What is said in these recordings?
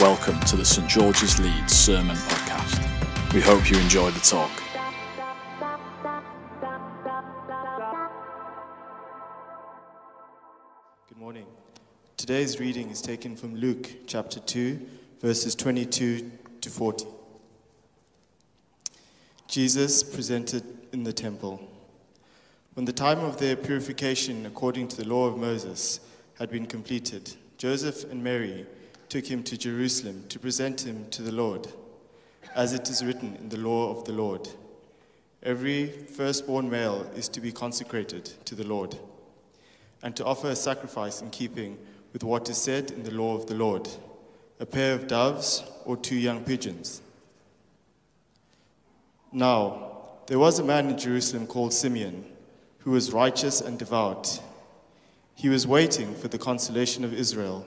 Welcome to the St George's Leeds Sermon Podcast. We hope you enjoy the talk. Good morning. Today's reading is taken from Luke chapter 2, verses 22 to 40. Jesus presented in the temple. When the time of their purification according to the law of Moses had been completed, Joseph and Mary took him to Jerusalem to present him to the Lord, as it is written in the law of the Lord. Every firstborn male is to be consecrated to the Lord, and to offer a sacrifice in keeping with what is said in the law of the Lord a pair of doves or two young pigeons. Now, there was a man in Jerusalem called Simeon, who was righteous and devout. He was waiting for the consolation of Israel,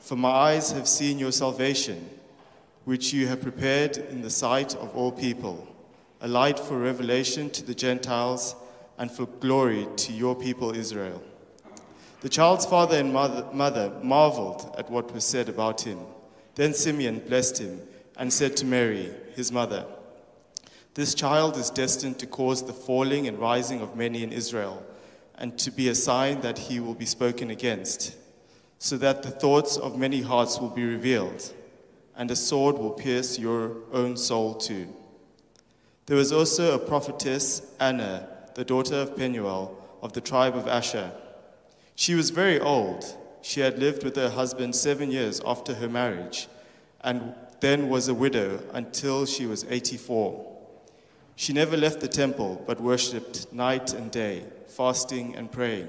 For my eyes have seen your salvation, which you have prepared in the sight of all people, a light for revelation to the Gentiles and for glory to your people Israel. The child's father and mother, mother marveled at what was said about him. Then Simeon blessed him and said to Mary, his mother, This child is destined to cause the falling and rising of many in Israel, and to be a sign that he will be spoken against, so that the thoughts of many hearts will be revealed, and a sword will pierce your own soul too. There was also a prophetess, Anna, the daughter of Penuel, of the tribe of Asher. She was very old. She had lived with her husband seven years after her marriage, and then was a widow until she was 84. She never left the temple, but worshipped night and day, fasting and praying.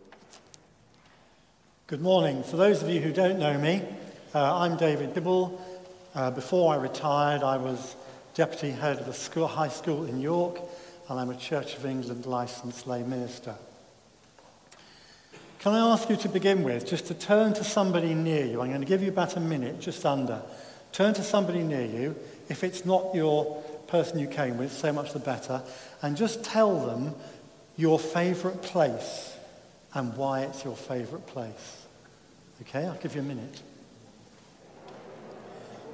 Good morning. For those of you who don't know me, uh, I'm David Kibble. Uh, before I retired, I was deputy head of a school, high school in York, and I'm a Church of England licensed lay minister. Can I ask you to begin with just to turn to somebody near you? I'm going to give you about a minute, just under. Turn to somebody near you. If it's not your person you came with, so much the better. And just tell them your favourite place and why it's your favourite place. Okay, I'll give you a minute.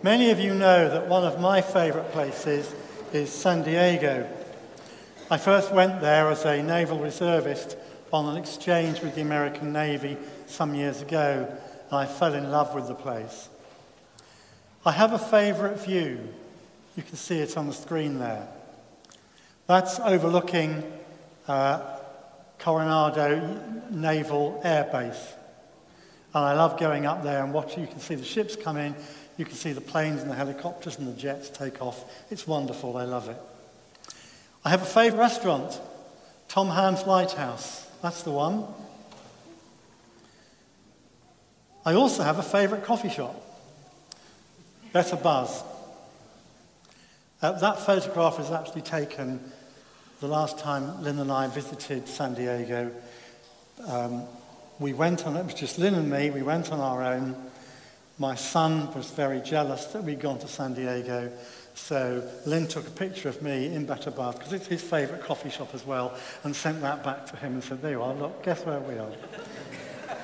Many of you know that one of my favourite places is San Diego. I first went there as a naval reservist on an exchange with the American Navy some years ago, and I fell in love with the place. I have a favourite view. You can see it on the screen there. That's overlooking uh, Coronado Naval Air Base. And I love going up there and watching. You can see the ships come in, you can see the planes and the helicopters and the jets take off. It's wonderful, I love it. I have a favourite restaurant, Tom Ham's Lighthouse. That's the one. I also have a favourite coffee shop, Better Buzz. Uh, that photograph was actually taken the last time Lynn and I visited San Diego. Um, we went on, it was just Lynn and me, we went on our own. My son was very jealous that we'd gone to San Diego. So Lynn took a picture of me in Better Buzz, because it's his favourite coffee shop as well, and sent that back to him and said, there you are, look, guess where we are.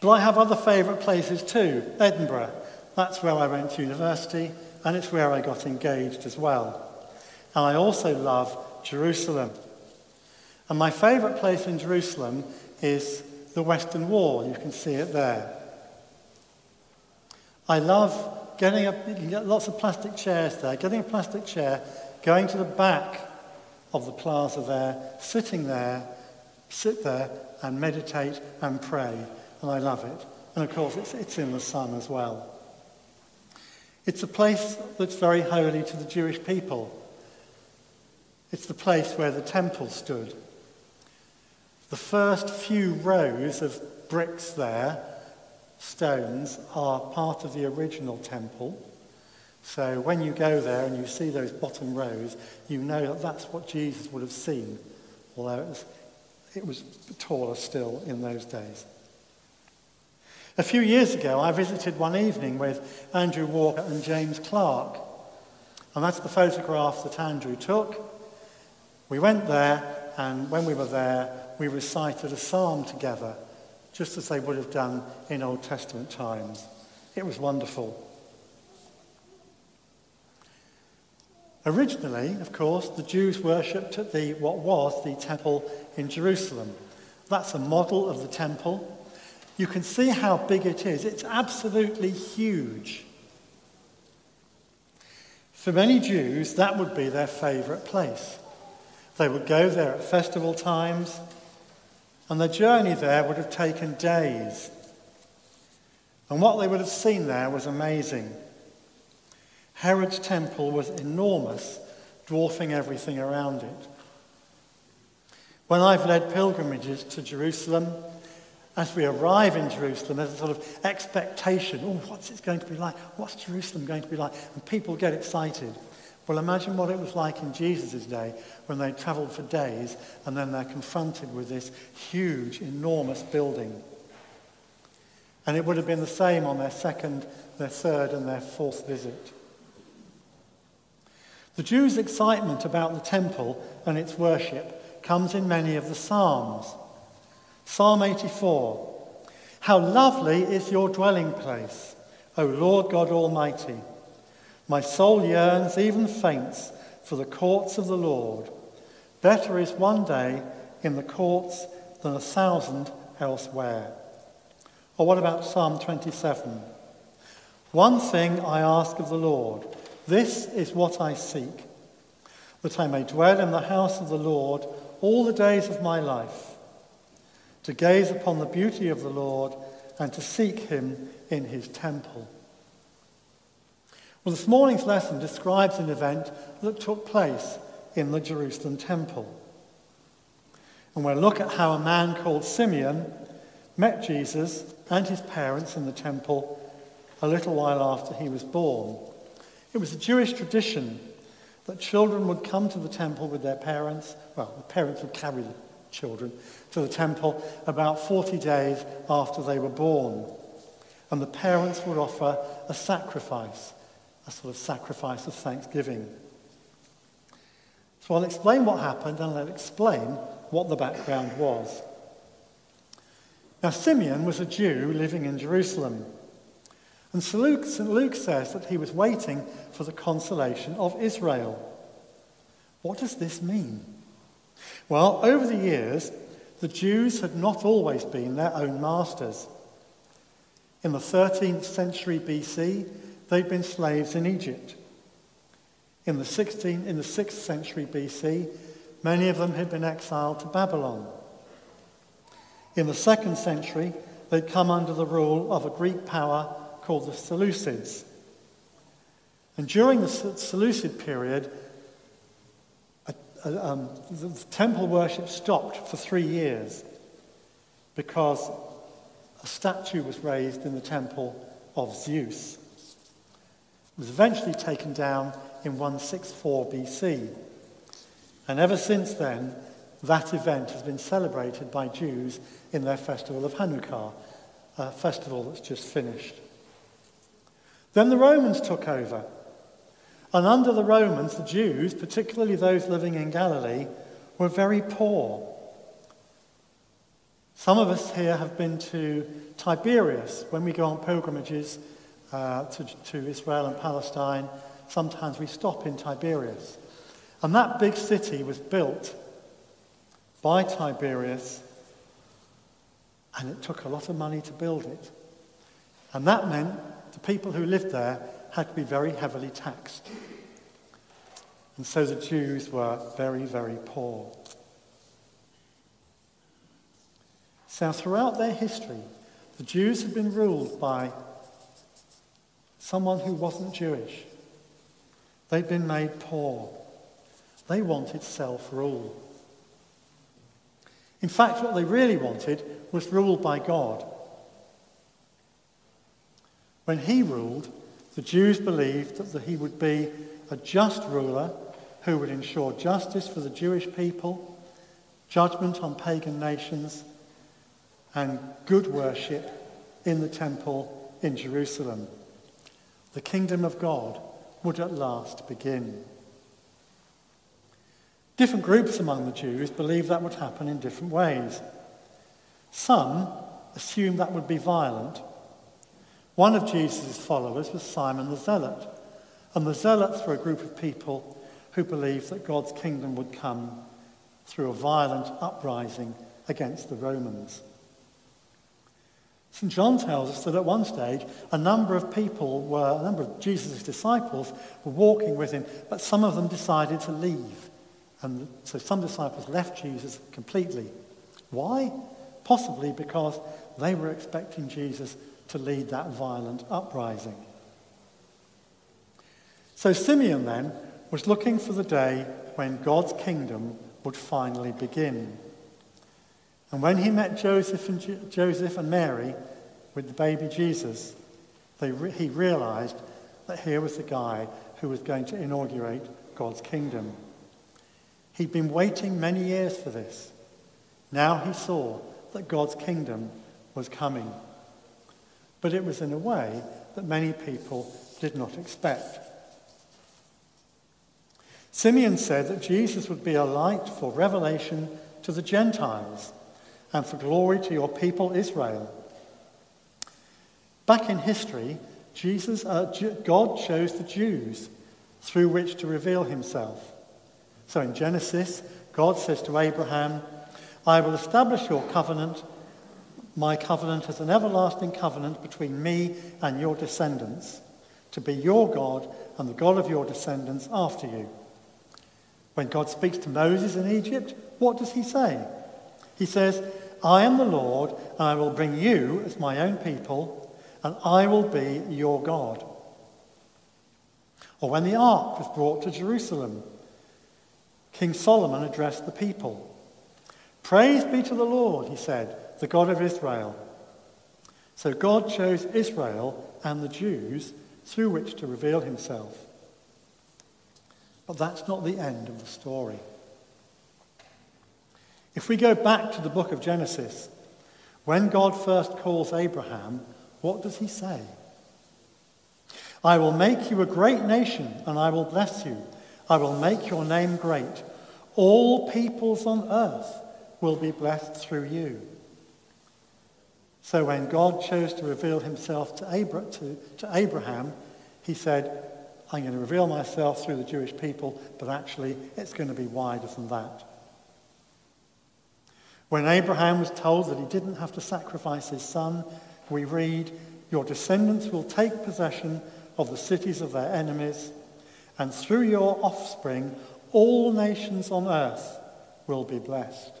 but I have other favourite places too. Edinburgh, that's where I went to university, and it's where I got engaged as well. And I also love Jerusalem. And my favourite place in Jerusalem is the Western Wall. You can see it there. I love getting a, lots of plastic chairs there, getting a plastic chair, going to the back of the plaza there, sitting there, sit there and meditate and pray. And I love it. And of course, it's, it's in the sun as well. It's a place that's very holy to the Jewish people. It's the place where the temple stood. The first few rows of bricks there, stones, are part of the original temple. So when you go there and you see those bottom rows, you know that that's what Jesus would have seen, although it was, it was taller still in those days. A few years ago, I visited one evening with Andrew Walker and James Clark. And that's the photograph that Andrew took. We went there, and when we were there, we recited a psalm together, just as they would have done in Old Testament times. It was wonderful. Originally, of course, the Jews worshipped at the, what was the temple in Jerusalem. That's a model of the temple. You can see how big it is. It's absolutely huge. For many Jews, that would be their favourite place. They would go there at festival times, and the journey there would have taken days. And what they would have seen there was amazing. Herod's temple was enormous, dwarfing everything around it. When I've led pilgrimages to Jerusalem, as we arrive in Jerusalem, there's a sort of expectation. Oh, what's it going to be like? What's Jerusalem going to be like? And people get excited. Well, imagine what it was like in Jesus' day when they traveled for days and then they're confronted with this huge, enormous building. And it would have been the same on their second, their third, and their fourth visit. The Jews' excitement about the temple and its worship comes in many of the Psalms. Psalm 84 How lovely is your dwelling place, O Lord God Almighty! My soul yearns, even faints, for the courts of the Lord. Better is one day in the courts than a thousand elsewhere. Or what about Psalm 27? One thing I ask of the Lord, this is what I seek, that I may dwell in the house of the Lord all the days of my life to gaze upon the beauty of the Lord and to seek him in his temple. Well, this morning's lesson describes an event that took place in the Jerusalem temple. And we'll look at how a man called Simeon met Jesus and his parents in the temple a little while after he was born. It was a Jewish tradition that children would come to the temple with their parents. Well, the parents would carry the children to the temple about 40 days after they were born. And the parents would offer a sacrifice, a sort of sacrifice of thanksgiving. So I'll explain what happened and I'll explain what the background was. Now, Simeon was a Jew living in Jerusalem. And St. Luke, St. Luke says that he was waiting for the consolation of Israel. What does this mean? Well, over the years, the Jews had not always been their own masters. In the 13th century BC, they'd been slaves in Egypt. In the, 16th, in the 6th century BC, many of them had been exiled to Babylon. In the 2nd century, they'd come under the rule of a Greek power called the Seleucids. And during the Seleucid period, uh, um, the temple worship stopped for three years because a statue was raised in the temple of Zeus. Was eventually taken down in 164 BC. And ever since then, that event has been celebrated by Jews in their festival of Hanukkah, a festival that's just finished. Then the Romans took over and under the Romans, the Jews, particularly those living in Galilee, were very poor. Some of us here have been to Tiberias when we go on pilgrimages uh, to, to Israel and Palestine. Sometimes we stop in Tiberias. And that big city was built by Tiberius, and it took a lot of money to build it. And that meant the people who lived there had to be very heavily taxed. And so the Jews were very, very poor. So throughout their history, the Jews had been ruled by someone who wasn't Jewish. They'd been made poor. They wanted self rule. In fact, what they really wanted was rule by God. When he ruled, the Jews believed that he would be a just ruler who would ensure justice for the Jewish people, judgment on pagan nations, and good worship in the temple in Jerusalem. The kingdom of God would at last begin. Different groups among the Jews believed that would happen in different ways. Some assumed that would be violent. One of Jesus' followers was Simon the Zealot, and the Zealots were a group of people who believed that God's kingdom would come through a violent uprising against the Romans. St. John tells us that at one stage, a number of people were, a number of Jesus' disciples were walking with him, but some of them decided to leave. And so some disciples left Jesus completely. Why? Possibly because they were expecting Jesus to lead that violent uprising. So Simeon then was looking for the day when God's kingdom would finally begin. And when he met Joseph and, Joseph and Mary with the baby Jesus, re- he realized that here was the guy who was going to inaugurate God's kingdom. He'd been waiting many years for this. Now he saw that God's kingdom was coming. But it was in a way that many people did not expect. Simeon said that Jesus would be a light for revelation to the Gentiles and for glory to your people Israel. Back in history, Jesus, uh, God chose the Jews through which to reveal himself. So in Genesis, God says to Abraham, I will establish your covenant, my covenant as an everlasting covenant between me and your descendants, to be your God and the God of your descendants after you. When God speaks to Moses in Egypt, what does he say? He says, I am the Lord, and I will bring you as my own people, and I will be your God. Or when the ark was brought to Jerusalem, King Solomon addressed the people. Praise be to the Lord, he said, the God of Israel. So God chose Israel and the Jews through which to reveal himself. But that's not the end of the story. If we go back to the book of Genesis, when God first calls Abraham, what does he say? I will make you a great nation and I will bless you. I will make your name great. All peoples on earth will be blessed through you. So when God chose to reveal himself to, Abra- to, to Abraham, he said, I'm going to reveal myself through the Jewish people, but actually it's going to be wider than that. When Abraham was told that he didn't have to sacrifice his son, we read, Your descendants will take possession of the cities of their enemies, and through your offspring, all nations on earth will be blessed.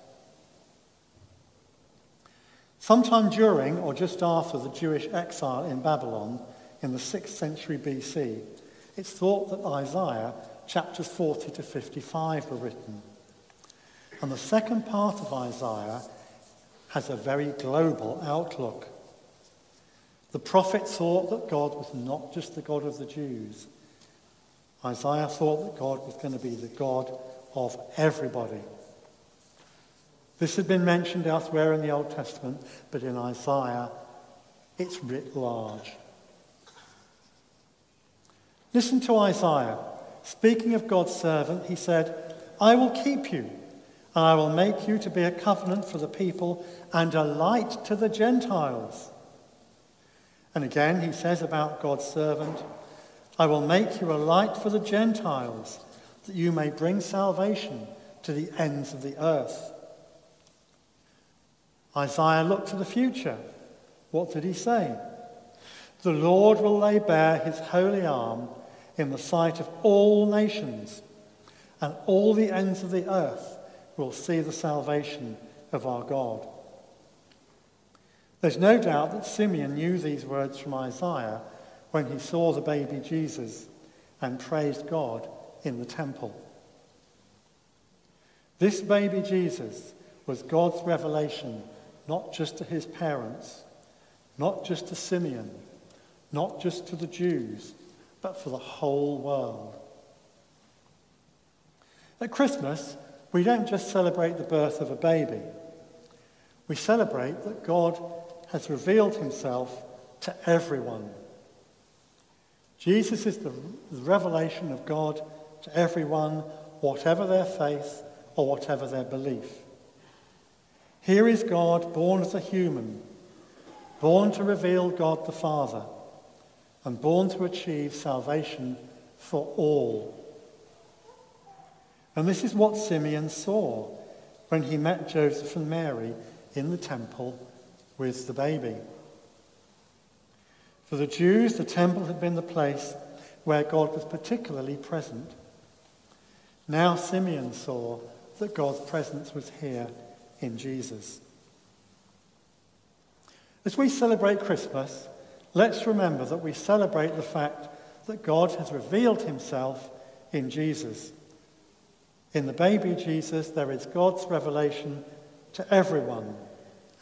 Sometime during or just after the Jewish exile in Babylon in the 6th century BC, it's thought that Isaiah chapters 40 to 55 were written. And the second part of Isaiah has a very global outlook. The prophet thought that God was not just the God of the Jews. Isaiah thought that God was going to be the God of everybody. This had been mentioned elsewhere in the Old Testament, but in Isaiah, it's writ large. Listen to Isaiah. Speaking of God's servant, he said, I will keep you and I will make you to be a covenant for the people and a light to the Gentiles. And again, he says about God's servant, I will make you a light for the Gentiles, that you may bring salvation to the ends of the earth. Isaiah looked to the future. What did he say? The Lord will lay bare his holy arm in the sight of all nations, and all the ends of the earth will see the salvation of our God. There's no doubt that Simeon knew these words from Isaiah when he saw the baby Jesus and praised God in the temple. This baby Jesus was God's revelation not just to his parents, not just to Simeon, not just to the Jews, but for the whole world. At Christmas, we don't just celebrate the birth of a baby. We celebrate that God has revealed himself to everyone. Jesus is the revelation of God to everyone, whatever their faith or whatever their belief. Here is God born as a human, born to reveal God the Father, and born to achieve salvation for all. And this is what Simeon saw when he met Joseph and Mary in the temple with the baby. For the Jews, the temple had been the place where God was particularly present. Now Simeon saw that God's presence was here in Jesus. As we celebrate Christmas, let's remember that we celebrate the fact that God has revealed himself in Jesus. In the baby Jesus, there is God's revelation to everyone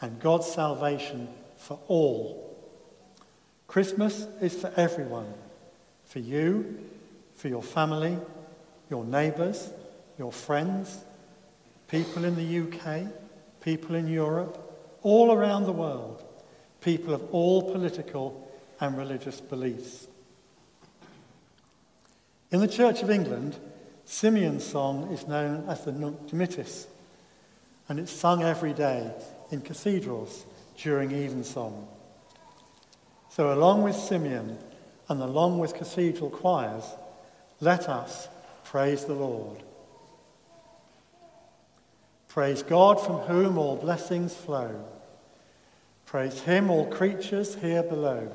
and God's salvation for all. Christmas is for everyone for you, for your family, your neighbours, your friends, people in the UK, people in Europe, all around the world, people of all political and religious beliefs. In the Church of England, Simeon's song is known as the Nunc Dimittis, and it's sung every day in cathedrals during evensong. So, along with Simeon and along with cathedral choirs, let us praise the Lord. Praise God from whom all blessings flow. Praise him, all creatures here below.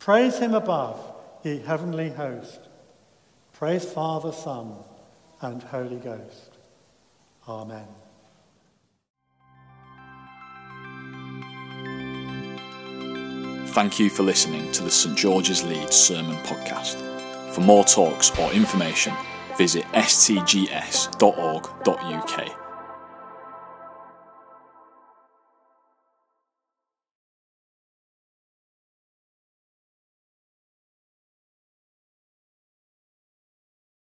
Praise him above, ye heavenly host. Praise Father, Son, and Holy Ghost. Amen. Thank you for listening to the St George's Leeds Sermon Podcast. For more talks or information, visit stgs.org.uk.